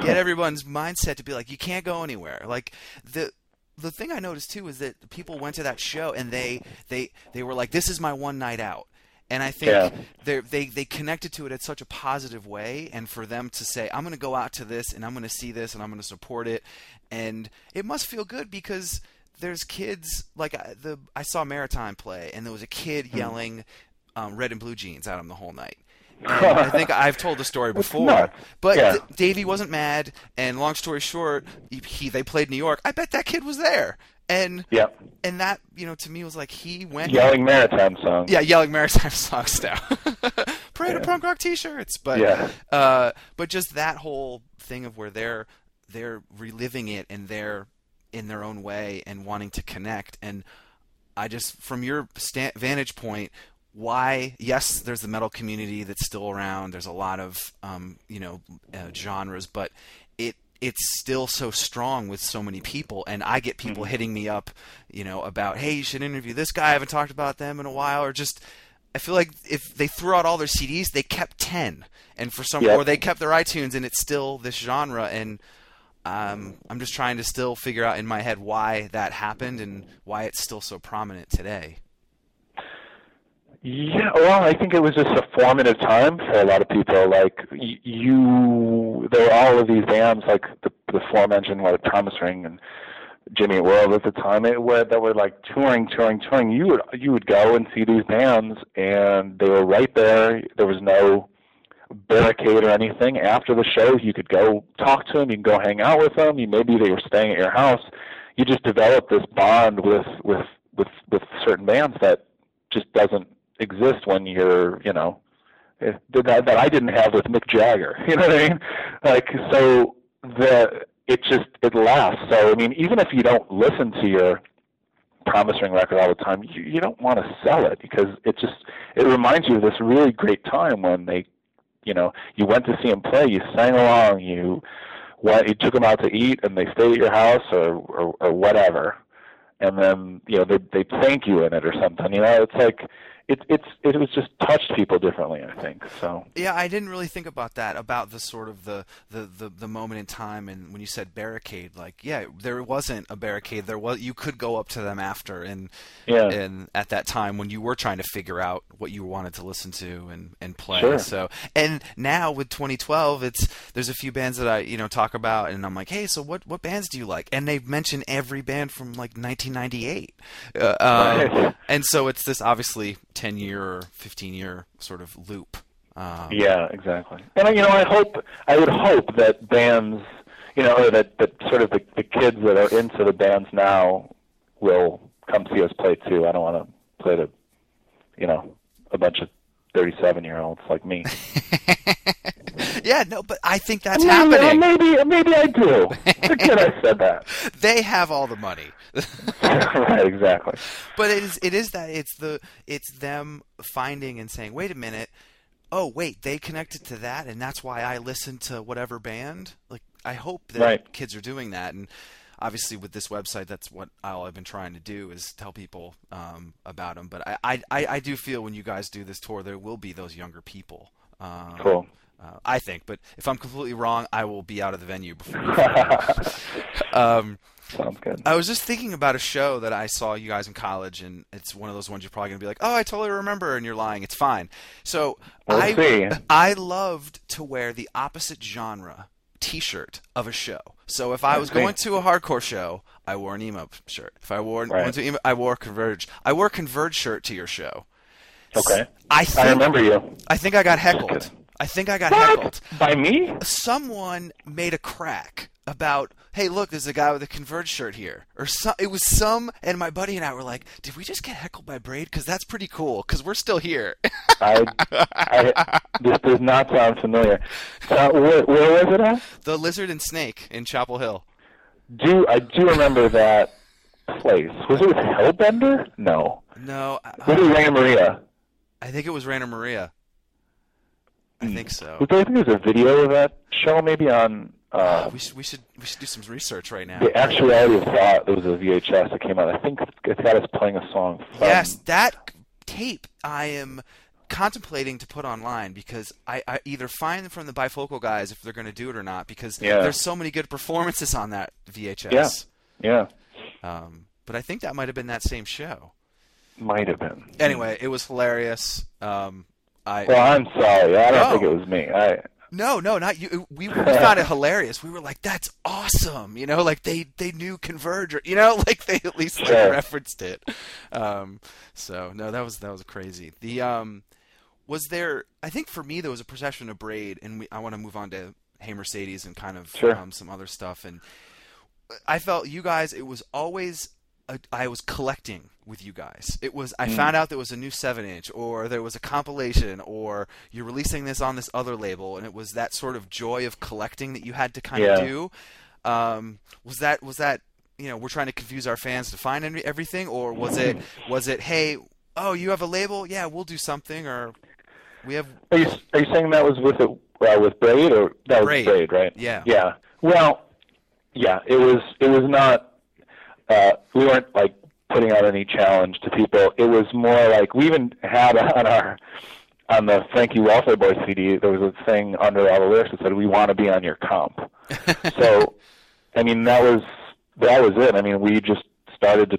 get everyone's mindset to be like, you can't go anywhere. Like the the thing I noticed too is that people went to that show and they they they were like, this is my one night out. And I think Yeah. they they they connected to it in such a positive way, and for them to say, "I'm going to go out to this, and I'm going to see this, and I'm going to support it," and it must feel good because there's kids like I, the I saw Maritime play, and there was a kid Hmm. yelling um, "Red and Blue Jeans" at him the whole night. I think I've told the story before, but Yeah. Davey wasn't mad. And long story short, he, he they played New York. I bet that kid was there, and Yep. and that you know to me was like he went Yelling maritime songs. yeah, yelling maritime songs now. Parade of punk rock T-shirts, but Yeah. uh, but just that whole thing of where they're they're reliving it and they're in their own way and wanting to connect. And I just, from your sta vantage point, why yes there's the metal community that's still around there's a lot of um, you know uh, genres but it it's still so strong with so many people and i get people Mm-hmm. hitting me up you know about hey you should interview this guy i haven't talked about them in a while or just i feel like if they threw out all their cds they kept 10 and for some Yep. or they kept their itunes and it's still this genre and um, i'm just trying to still figure out in my head why that happened and why it's still so prominent today Yeah, well, I think it was just a formative time for a lot of people. Like you, there were all of these bands, like the the aforementioned, like Promise Ring and Jimmy World at the time, it were that were like touring, touring, touring. You would you would go and see these bands, and they were right there. There was no barricade or anything. After the show, you could go talk to them. You can go hang out with them. You maybe they were staying at your house. You just develop this bond with with with with certain bands that just doesn't exist when you're you know eh, that that I didn't have with Mick Jagger. You know what I mean? Like so the it just it lasts. So I mean, even if you don't listen to your promise ring record all the time, you, you don't want to sell it because it just it reminds you of this really great time when they, you know, you went to see them play, you sang along, you what you took them out to eat, and they stayed at your house or or, or whatever, and then you know they they thank you in it or something. You know, it's like it it's it was just touched people differently. I think so. Yeah, I didn't really think about that about the sort of the, the, the, the moment in time and when you said barricade, like yeah, there wasn't a barricade. There was you could go up to them after and Yeah. and at that time when you were trying to figure out what you wanted to listen to and, and play. Sure. So and now with 2012, it's there's a few bands that I you know talk about and I'm like, hey, so what what bands do you like? And they mention every band from like 1998. Uh, um, and so it's this obviously 10 year or 15 year sort of loop. Um, Yeah, exactly. And you know, I hope I would hope that bands, you know, or that that sort of the, the kids that are into the bands now will come see us play too. I don't want to play to, you know, a bunch of thirty-seven-year-olds like me. Yeah, no, but I think that's maybe, happening. maybe, maybe I do. Forget I said that. They have all the money. right, exactly. but it is it is that it's the it's them finding and saying, "Wait a minute. Oh, wait, they connected to that and that's why I listen to whatever band." Like I hope that Right. kids are doing that and obviously with this website that's what all I've been trying to do is tell people um, about them. But I, I I I do feel when you guys do this tour there will be those younger people. Um, Cool. Uh, I think, but if I'm completely wrong, I will be out of the venue before. you find out. um, Sounds good. I was just thinking about a show that I saw you guys in college, and it's one of those ones you're probably gonna be like, "Oh, I totally remember," and you're lying. It's fine. So We'll I see. I loved to wear the opposite genre T-shirt of a show. So if I was see. going to a hardcore show, I wore an emo shirt. If I wore Right. went to emo, I wore a Converge. I wore a Converge shirt to your show. Okay. I think I remember you. I think I got heckled. I think I got heckled By me? someone made a crack about hey look there's a guy with a converge shirt here or some it was some and my buddy and i were like did we just get heckled by braid because that's pretty cool because we're still here I, I, this does not sound familiar. So, where, where was it at? the lizard and snake in chapel hill Do I do remember that place? Was it with Hellbender? No. no Was I, it uh, Rainer Maria? I think it was Rainer maria i think so Was there, I think there's a video of that show maybe on uh, we should we should we should do some research right now the actuality of thought. There was a VHS that came out. I think it's got us playing a song. From, yes that tape i am contemplating to put online because I, I either find them from the bifocal guys if they're going to do it or not because Yeah. there's so many good performances on that VHS. Yeah. Um, but I think that might have been that same show. Might have been. Anyway, it was hilarious. Um, I Well, I'm sorry. I don't No. think it was me. I no, no, not you. We, we found it hilarious. We were like, "That's awesome!" You know, like they they knew Converge. Or, you know, like they at least like, Sure. referenced it. Um, so no, that was that was crazy. The um, was there? I think for me there was a procession of Braid, and we, I want to move on to Hey Mercedes and kind of Sure. um, some other stuff. And I felt you guys. It was always I was collecting with you guys. It was I found out there was a new seven inch, or there was a compilation, or you're releasing this on this other label, and it was that sort of joy of collecting that you had to kind Yeah. of do. Um, was that was that you know we're trying to confuse our fans to find any- everything, or was it was it hey "Oh, you have a label? Yeah, we'll do something." Or we have Are you are you saying that was with it uh, with Braid or that was Braid. Braid, right? Yeah. Yeah. Well, yeah, it was it was not uh we weren't like putting out any challenge to people. It was more like we even had on our on the Frankie Welfare Boy CD there was a thing under all the lyrics that said we want to be on your comp. so I mean that was that was it. I mean we just started to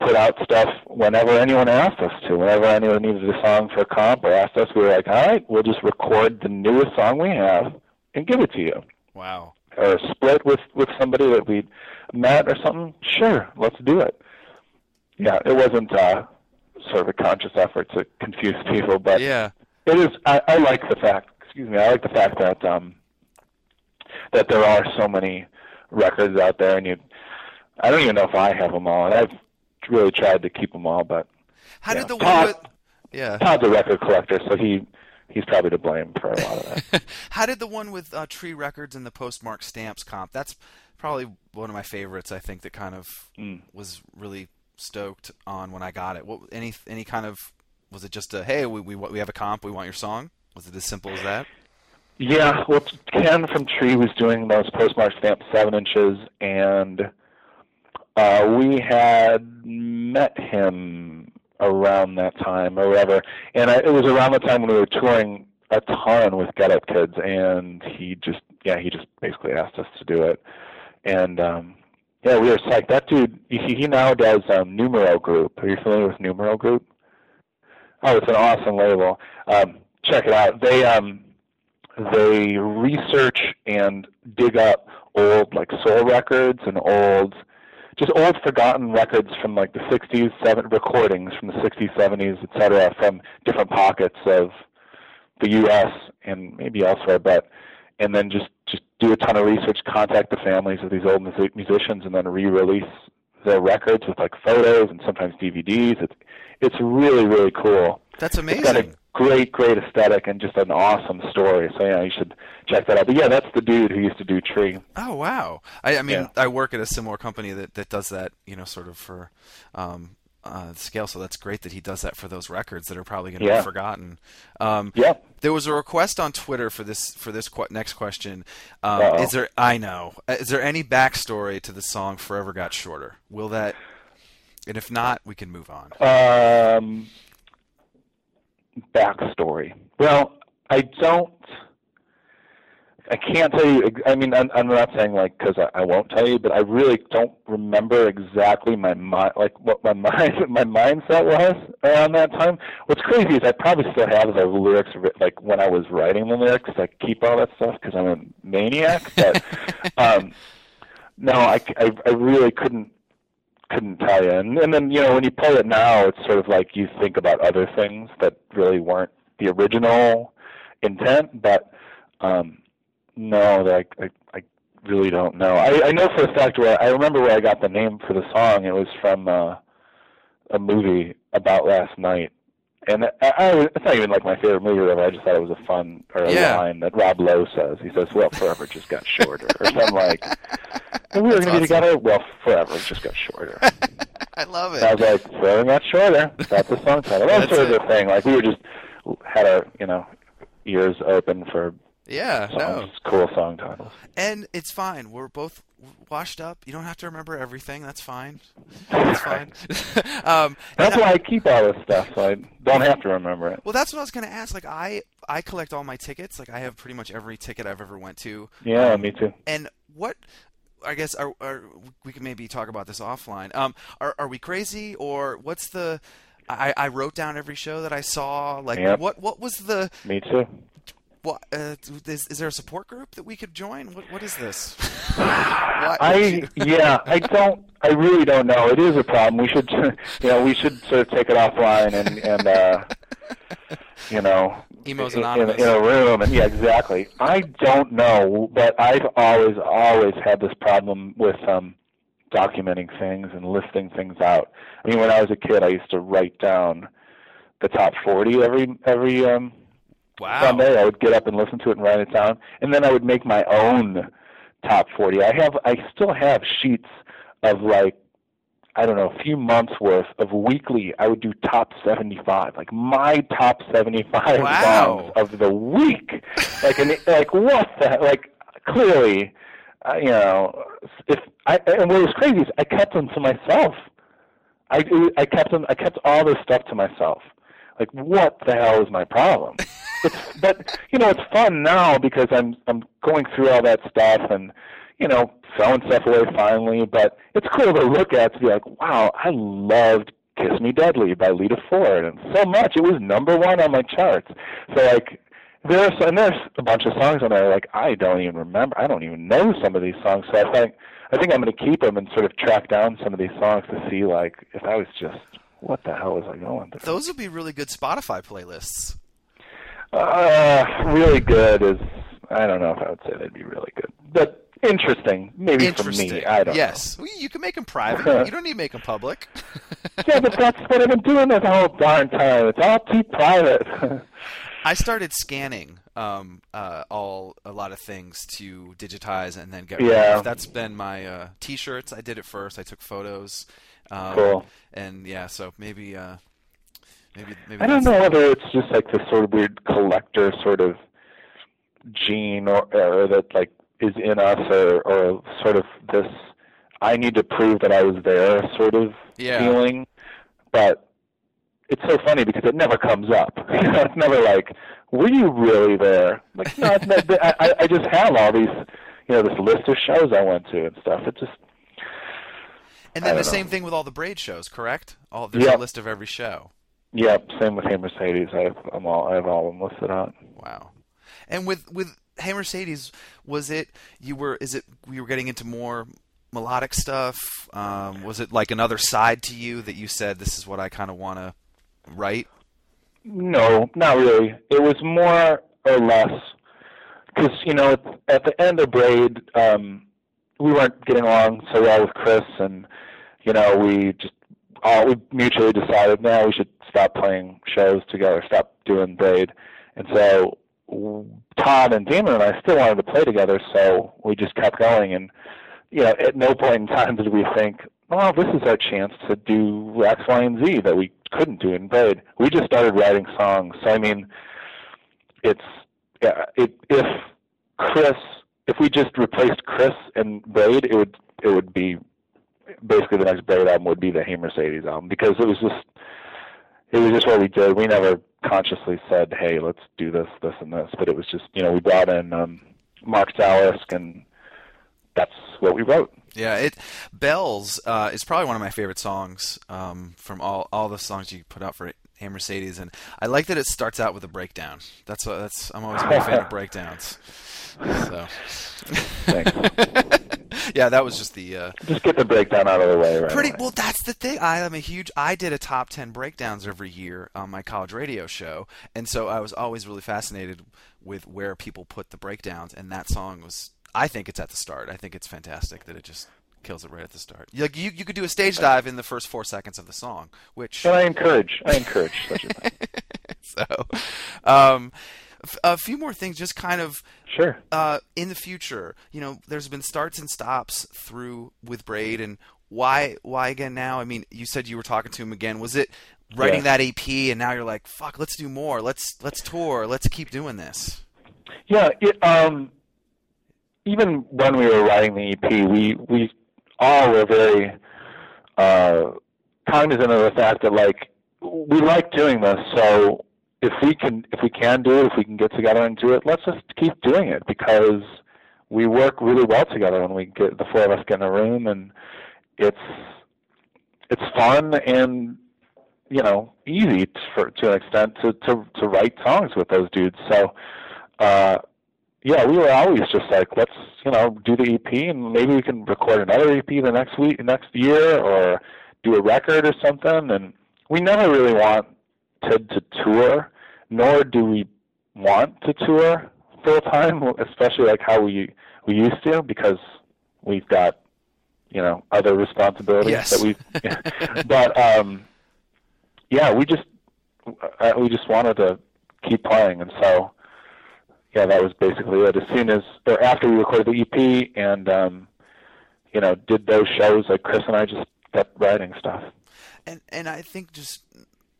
put out stuff whenever anyone asked us to. Whenever anyone needed a song for a comp or asked us, we were like, all right, we'll just record the newest song we have and give it to you. wow. Or split with with somebody that we'd met or something. Sure, let's do it. Yeah, it wasn't uh, sort of a conscious effort to confuse people, but Yeah. it is. I, I like the fact. Excuse me. I like the fact that um, that there are so many records out there, and you. I don't even know if I have them all, and I've really tried to keep them all, but How Yeah. did the one Todd- with Yeah. Todd's a record collector, so he he's probably to blame for a lot of that. How did the one with uh, Tree Records and the postmark stamps comp? That's probably one of my favorites. I think that kind of Mm. was really stoked on when I got it. What any any kind of was it just a hey we we we have a comp we want your song? Was it as simple as that? Yeah, well, Ken from Tree was doing those postmark stamp seven inches, and uh, we had met him around that time or whatever. And I, it was around the time when we were touring a ton with Get Up Kids, and he just, yeah, he just basically asked us to do it. And um, yeah, we were psyched. That dude, he, he now does um, Numero Group. Are you familiar with Numero Group? Oh, it's an awesome label. Um, check it out. They um, they research and dig up old like soul records and old just old forgotten records from like the 60s, seven recordings from the 60s, 70s, etc., from different pockets of the U.S. and maybe elsewhere, but and then just just do a ton of research, contact the families of these old music- musicians, and then re-release their records with like photos and sometimes DVDs. It's it's really really cool. That's It's got a amazing. Great, great aesthetic and just an awesome story. So yeah, you should check that out. But yeah, that's the dude who used to do Tree. Oh wow! I, I mean, Yeah. I work at a similar company that that does that. You know, sort of for um, uh, scale. So that's great that he does that for those records that are probably going to Yeah. be forgotten. Um, Yeah. There was a request on Twitter for this for this qu- next question. Um, is there? I know. Uh, Is there any backstory to the song "Forever Got Shorter"? Will that? And if not, we can move on. Um, backstory. Well, I don't. I can't tell you. I mean, I'm, I'm not saying like because I, I won't tell you, but I really don't remember exactly my mind, like what my mind, my mindset was around that time. What's crazy is I probably still have the lyrics, like when I was writing the lyrics. I keep all that stuff because I'm a maniac. But um, no, I, I, I really couldn't couldn't tell you. And, and then you know when you play it now, it's sort of like you think about other things that really weren't the original intent. But um, no, I, I I really don't know. I, I know for a fact where I remember where I got the name for the song. It was from uh, a movie about last night. And I, I, it's not even like my favorite movie ever. I just thought it was a fun or a Yeah. line that Rob Lowe says. He says, "Well, forever just got shorter," or something like. And we were going to be together. Well, forever just got shorter. I love And I was like, forever got shorter. That's the song title. That's That's sort of it. the thing. Like we were just had our you know ears open for Yeah, no. cool song titles. And it's fine. We're both washed up. You don't have to remember everything. That's fine. That's fine. um, That's and I- why I keep all this stuff, so I don't have to remember it. well, that's what I was going to ask. Like, I I collect all my tickets. Like, I have pretty much every ticket I've ever went to. Yeah, Um, me too. And what? I guess are, are, we can maybe talk about this offline. Um, are are we crazy or what's the? I, I wrote down every show that I saw. Like, Yep. what what was the? Me too. What uh, is, is there a support group that we could join? What what is this? I yeah, I don't. I really don't know. It is a problem. We should, you know, we should sort of take it offline and and uh, you know, Emos in, in, in a room. And yeah, exactly. I don't know, but I've always always had this problem with um documenting things and listing things out. I mean, when I was a kid, I used to write down the top 40 every every um wow. Sunday. I would get up and listen to it and write it down, and then I would make my own top 40. I have, I still have sheets of like, I don't know a few months worth of weekly. I would do top 75, like my top 75 Wow. songs of the week. Like and like what the like clearly, uh, you know, if I and what was crazy is I kept them to myself. I I kept them. I kept all this stuff to myself. Like what the hell is my problem? It's but you know it's fun now because I'm I'm going through all that stuff and you know throwing stuff away finally. But it's cool to look at to be like, wow, I loved "Kiss Me Deadly" by Lita Ford, and so much it was number one on my charts. So like. There's and there's a bunch of songs on there like I don't even remember. I don't even know some of these songs. So I think I think I'm going to keep them and sort of track down some of these songs to see like if I was just what the hell was I going through? Those would be really good Spotify playlists. Uh, really good is I don't know if I would say they'd be really good, but interesting maybe Interesting. for me. I don't know. yes. Well, you can make them private. you don't need to make them public. Yeah, but that's what I've been doing this whole darn time. It's all too private. I started scanning um, uh, all a lot of things to digitize and then get rid Yeah. of. That's been my uh, T-shirts. I did it first. I took photos. Um, Cool. And yeah, so maybe uh, maybe maybe I don't know whether it's just like this sort of weird collector sort of gene or, or that like is in us or or sort of this I need to prove that I was there sort of Yeah. feeling. But it's so funny because it never comes up. You know, it's never like, were you really there? Like, no, it's not, I, I- just have all these, you know, this list of shows I went to and stuff. It just, And then the don't same thing with all the braid shows, correct? All there's Yeah. a list of every show. Yep. Same with Hey Mercedes. I have, I'm all, I have all of them listed out. Wow. And with with Hey Mercedes, was it you were is it you were getting into more melodic stuff? Um, was it like another side to you that you said this is what I kind of want to write? No, not really. It was more or less because you know at, at the end of Braid, um, we weren't getting along so well with Chris, and you know we just all we mutually decided now we should stop playing shows together, stop doing Braid, and so Todd and Damon and I still wanted to play together, so we just kept going, and you know at no point in time did we think. Well, this is our chance to do X, Y, and Z that we couldn't do in Braid. We just started writing songs. So I mean, it's yeah, it, if Chris, if we just replaced Chris and Braid, it would it would be basically the next Braid album would be the Hey Mercedes album because it was just it was just what we did. We never consciously said, "Hey, let's do this, this, and this," but it was just you know we brought in um, Mark Zalisk and that's what we wrote. Yeah, it Bells uh, is probably one of my favorite songs um, from all all the songs you put out for Hey Mercedes, and I like that it starts out with a breakdown. That's what, that's I'm always a big fan of breakdowns. So Thanks. yeah, that was just the uh, just get the breakdown out of the way, right? pretty away. well. That's the thing. I am a huge. I did a top ten breakdowns every year on my college radio show, and so I was always really fascinated with where people put the breakdowns. And that song was. I think it's at the start. I think it's fantastic that it just kills it right at the start. Like you, you could do a stage dive in the first four seconds of the song, which And I encourage, I encourage such a thing. so. Um, a few more things, just kind of Sure. uh, in the future, you know, there's been starts and stops through with Braid, and why why again now? I mean, you said you were talking to him again. Was it writing Yeah. that EP, and now you're like, fuck, let's do more. Let's let's tour. Let's keep doing this. Yeah, it, um, even when we were writing the EP, we we all were very uh, cognizant of the fact that like we like doing this. So if we can if we can do it, if we can get together and do it, let's just keep doing it because we work really well together when we get the four of us get in a room and it's it's fun and you know easy t- for to an extent to to to write songs with those dudes. So uh yeah, we were always just like, let's you know do the EP and maybe we can record another EP the next week, next year, or do a record or something. And we never really wanted to tour, nor do we want to tour full time, especially like how we we used to, because we've got you know other responsibilities Yes. that we. but um, yeah, we just uh, we just wanted to keep playing, and so yeah, that was basically it. As soon as or after we recorded the EP and um, you know did those shows, like Chris and I just kept writing stuff. And and I think just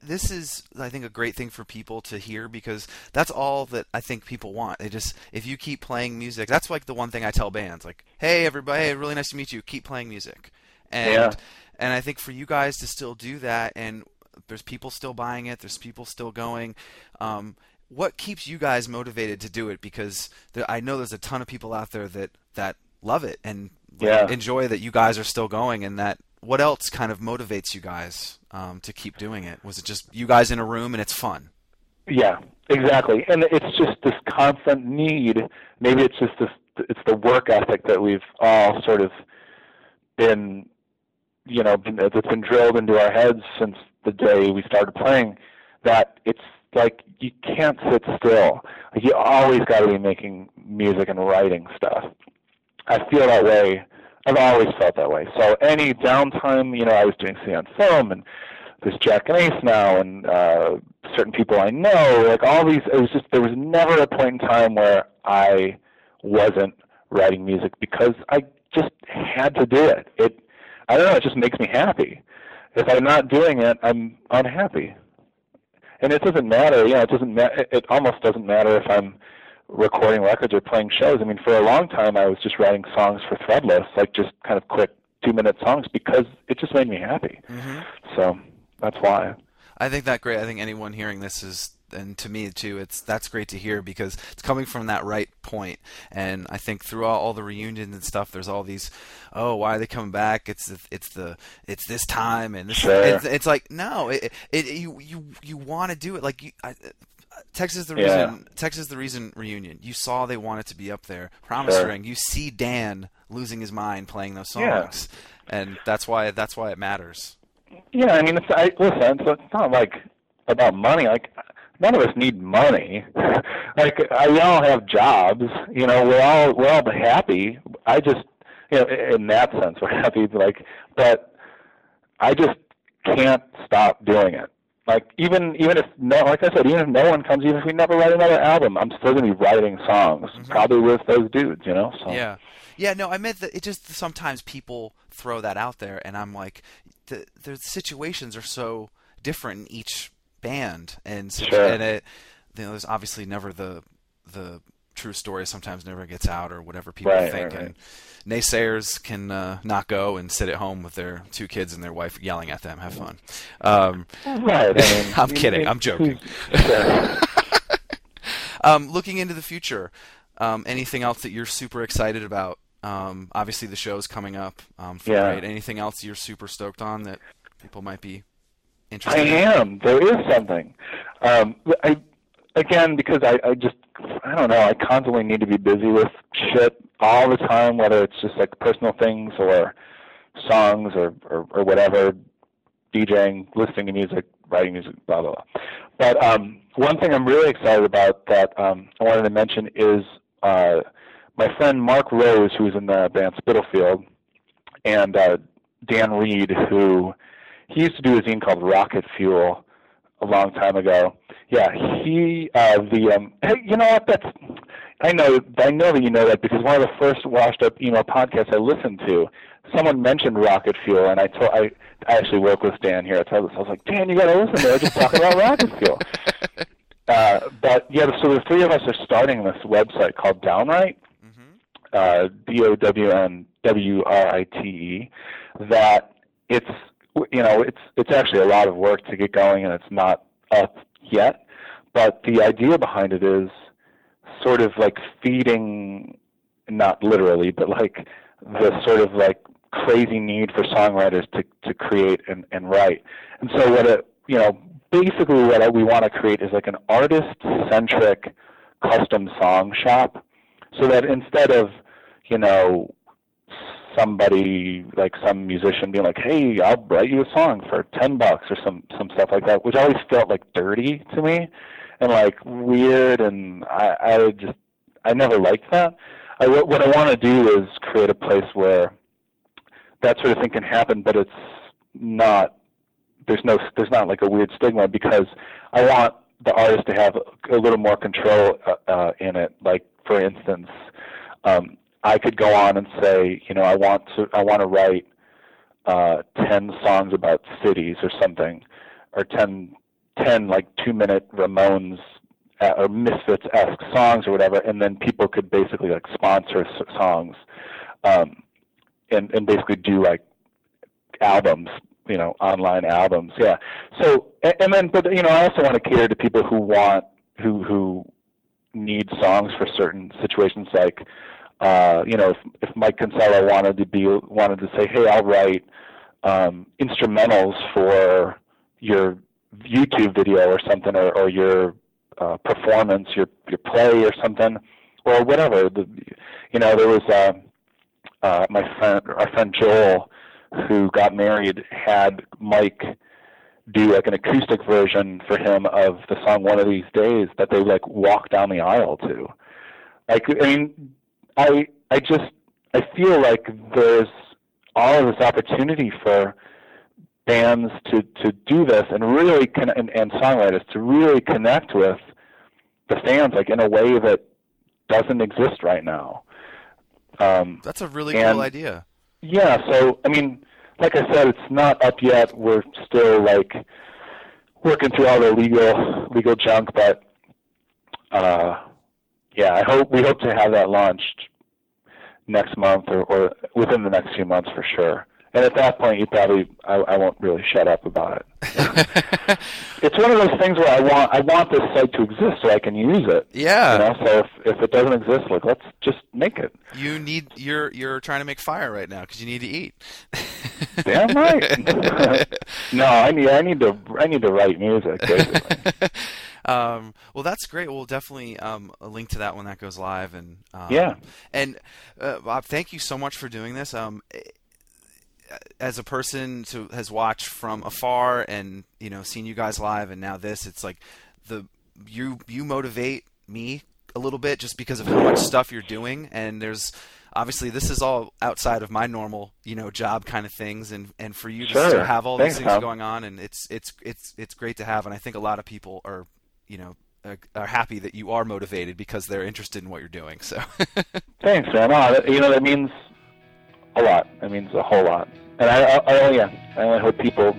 this is I think a great thing for people to hear because that's all that I think people want. They just if you keep playing music, that's like the one thing I tell bands like, "Hey everybody, hey, really nice to meet you. Keep playing music." And Yeah. and I think for you guys to still do that and there's people still buying it, there's people still going um what keeps you guys motivated to do it because there, I know there's a ton of people out there that that love it and Yeah. enjoy that you guys are still going and that what else kind of motivates you guys um, to keep doing it was it just you guys in a room and it's fun Yeah, exactly. And it's just this constant need. Maybe it's just this. It's the work ethic that we've all sort of been, you know, been, that's been drilled into our heads since the day we started playing. That it's like you can't sit still. Like you always got to be making music and writing stuff. I feel that way. I've always felt that way. So any downtime, you know, I was doing City on Film and there's Jack and Ace now and uh certain people I know, like all these it was just there was never a point in time where I wasn't writing music because I just had to do it. It I don't know, it just makes me happy. If I'm not doing it, I'm unhappy. And it doesn't matter, you know, it doesn't ma- it almost doesn't matter if I'm recording records or playing shows. I mean, for a long time I was just writing songs for Threadless, like just kind of quick 2-minute songs because it just made me happy. mm-hmm. So that's why. I think that great I think anyone hearing this is and to me too it's that's great to hear because it's coming from that right point and I think throughout all the reunions and stuff there's all these oh why are they coming back it's it's the it's this time and this Sure. it's, it's like no it, it you you you want to do it like you I, Texas is the Yeah. reason Texas is the reason reunion. You saw they wanted to be up there. Promise Sure. Ring. You see Dan losing his mind playing those Yeah. songs, and that's why that's why it matters. Yeah, I mean, it's, I, listen, it's, it's not like about money. Like, none of us need money. like, I, we all have jobs. You know, we're all we're all happy. I just, you know, in that sense, we're happy. Like, but I just can't stop doing it. Like, even even if no, like I said, even if no one comes, even if we never write another album, I'm still gonna be writing songs, mm-hmm. probably with those dudes. You know, so Yeah, yeah. No, I meant that it just sometimes people throw that out there, and I'm like, the the situations are so different in each band, and Sure. and it, you know, there's obviously never the the true story sometimes never gets out or whatever people Right, think right, right. and naysayers can uh, not go and sit at home with their two kids and their wife yelling at them have fun um, right. I mean, I'm kidding, I'm joking. Um, looking into the future, um, anything else that you're super excited about? Um, obviously, the show is coming up. Um, Yeah. Anything else you're super stoked on that people might be interested in? I am. There is something. Um, I again because I, I just I don't know. I constantly need to be busy with shit all the time, whether it's just like personal things or songs or or, or whatever, DJing, listening to music, writing music, blah blah blah. But um, one thing I'm really excited about that um, I wanted to mention is uh, my friend Mark Rose, who's in the band Spitalfield, and uh, Dan Reed, who he used to do a zine called Rocket Fuel a long time ago. Yeah, he uh the um hey, you know what that's I know I know that you know that because one of the first washed up emo podcasts I listened to, someone mentioned Rocket Fuel and I told I I actually work with Dan here. I told this I was like, Dan, you gotta listen, they're just talking about Rocket Fuel. Uh, but yeah, so the three of us are starting this website called Downwrite, uh, D O W N W R I T E. That it's you know it's it's actually a lot of work to get going, and it's not up yet. But the idea behind it is sort of like feeding, not literally, but like the sort of like crazy need for songwriters to to create and and write. And so what it you know basically what we want to create is like an artist centric custom song shop so that instead of you know somebody like some musician being like hey i'll write you a song for ten bucks or some some stuff like that which always felt like dirty to me and like weird and i i just i never liked that. I, what i want to do is create a place where that sort of thing can happen but it's not there's no there's not like a weird stigma because i want the artist to have a little more control uh, uh, in it. Like for instance um, I could go on and say, you know, I want to I want to write uh, ten songs about cities or something, or 10, 10 like two minute Ramones uh, or Misfits esque songs or whatever, and then people could basically like sponsor s- songs, um, and and basically do like albums, you know, online albums. Yeah. So and, and then, but you know, I also want to cater to people who want who who need songs for certain situations, like. Uh, you know, if, if Mike Kinsella wanted to be wanted to say, "Hey, I'll write um, instrumentals for your YouTube video or something, or, or your uh, performance, your your play or something, or whatever." The, you know, there was uh, uh, my friend, our friend Joel, who got married, had Mike do like an acoustic version for him of the song "One of These Days" that they like walk down the aisle to. Like, I mean, I I just I feel like there's all of this opportunity for bands to to do this and really con- and, and songwriters to really connect with the fans like in a way that doesn't exist right now. Um, That's a really And- cool idea. yeah, so I mean, like I said, it's not up yet. We're still like working through all the legal legal junk, but uh, yeah, I hope we hope to have that launched next month or, or within the next few months for sure. And at that point, you probably I, I won't really shut up about it. It's one of those things where I want I want this site to exist so I can use it. Yeah. You know, so if if it doesn't exist, like let's just make it. You need you're you're trying to make fire right now because you need to eat. Damn right. no, I need I need to I need to write music. Basically. Um, well, that's great. We'll definitely um, link to that when that goes live. And um, Yeah. And uh, Bob, thank you so much for doing this. Um, as a person who has watched from afar and you know seen you guys live, and now this, it's like the you you motivate me a little bit just because of how much stuff you're doing. And there's obviously this is all outside of my normal you know job kind of things, and and for you to Sure. have all Thanks, these things Tom. going on, and it's it's it's it's great to have. And I think a lot of people are you know are, are happy that you are motivated because they're interested in what you're doing. So Thanks, man. Oh, you know that means a lot. That means a whole lot. And I, I, I oh, yeah, I only hope people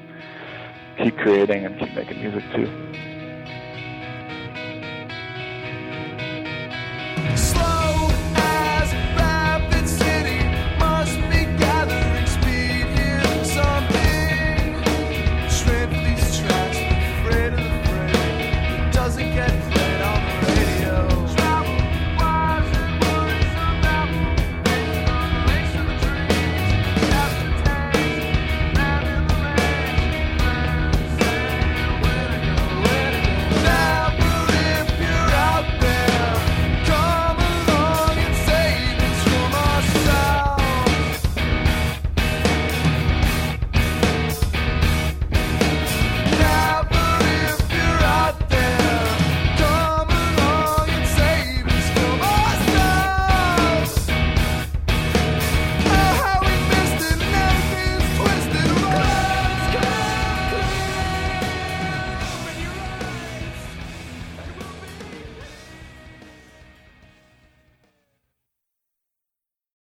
keep creating and keep making music too.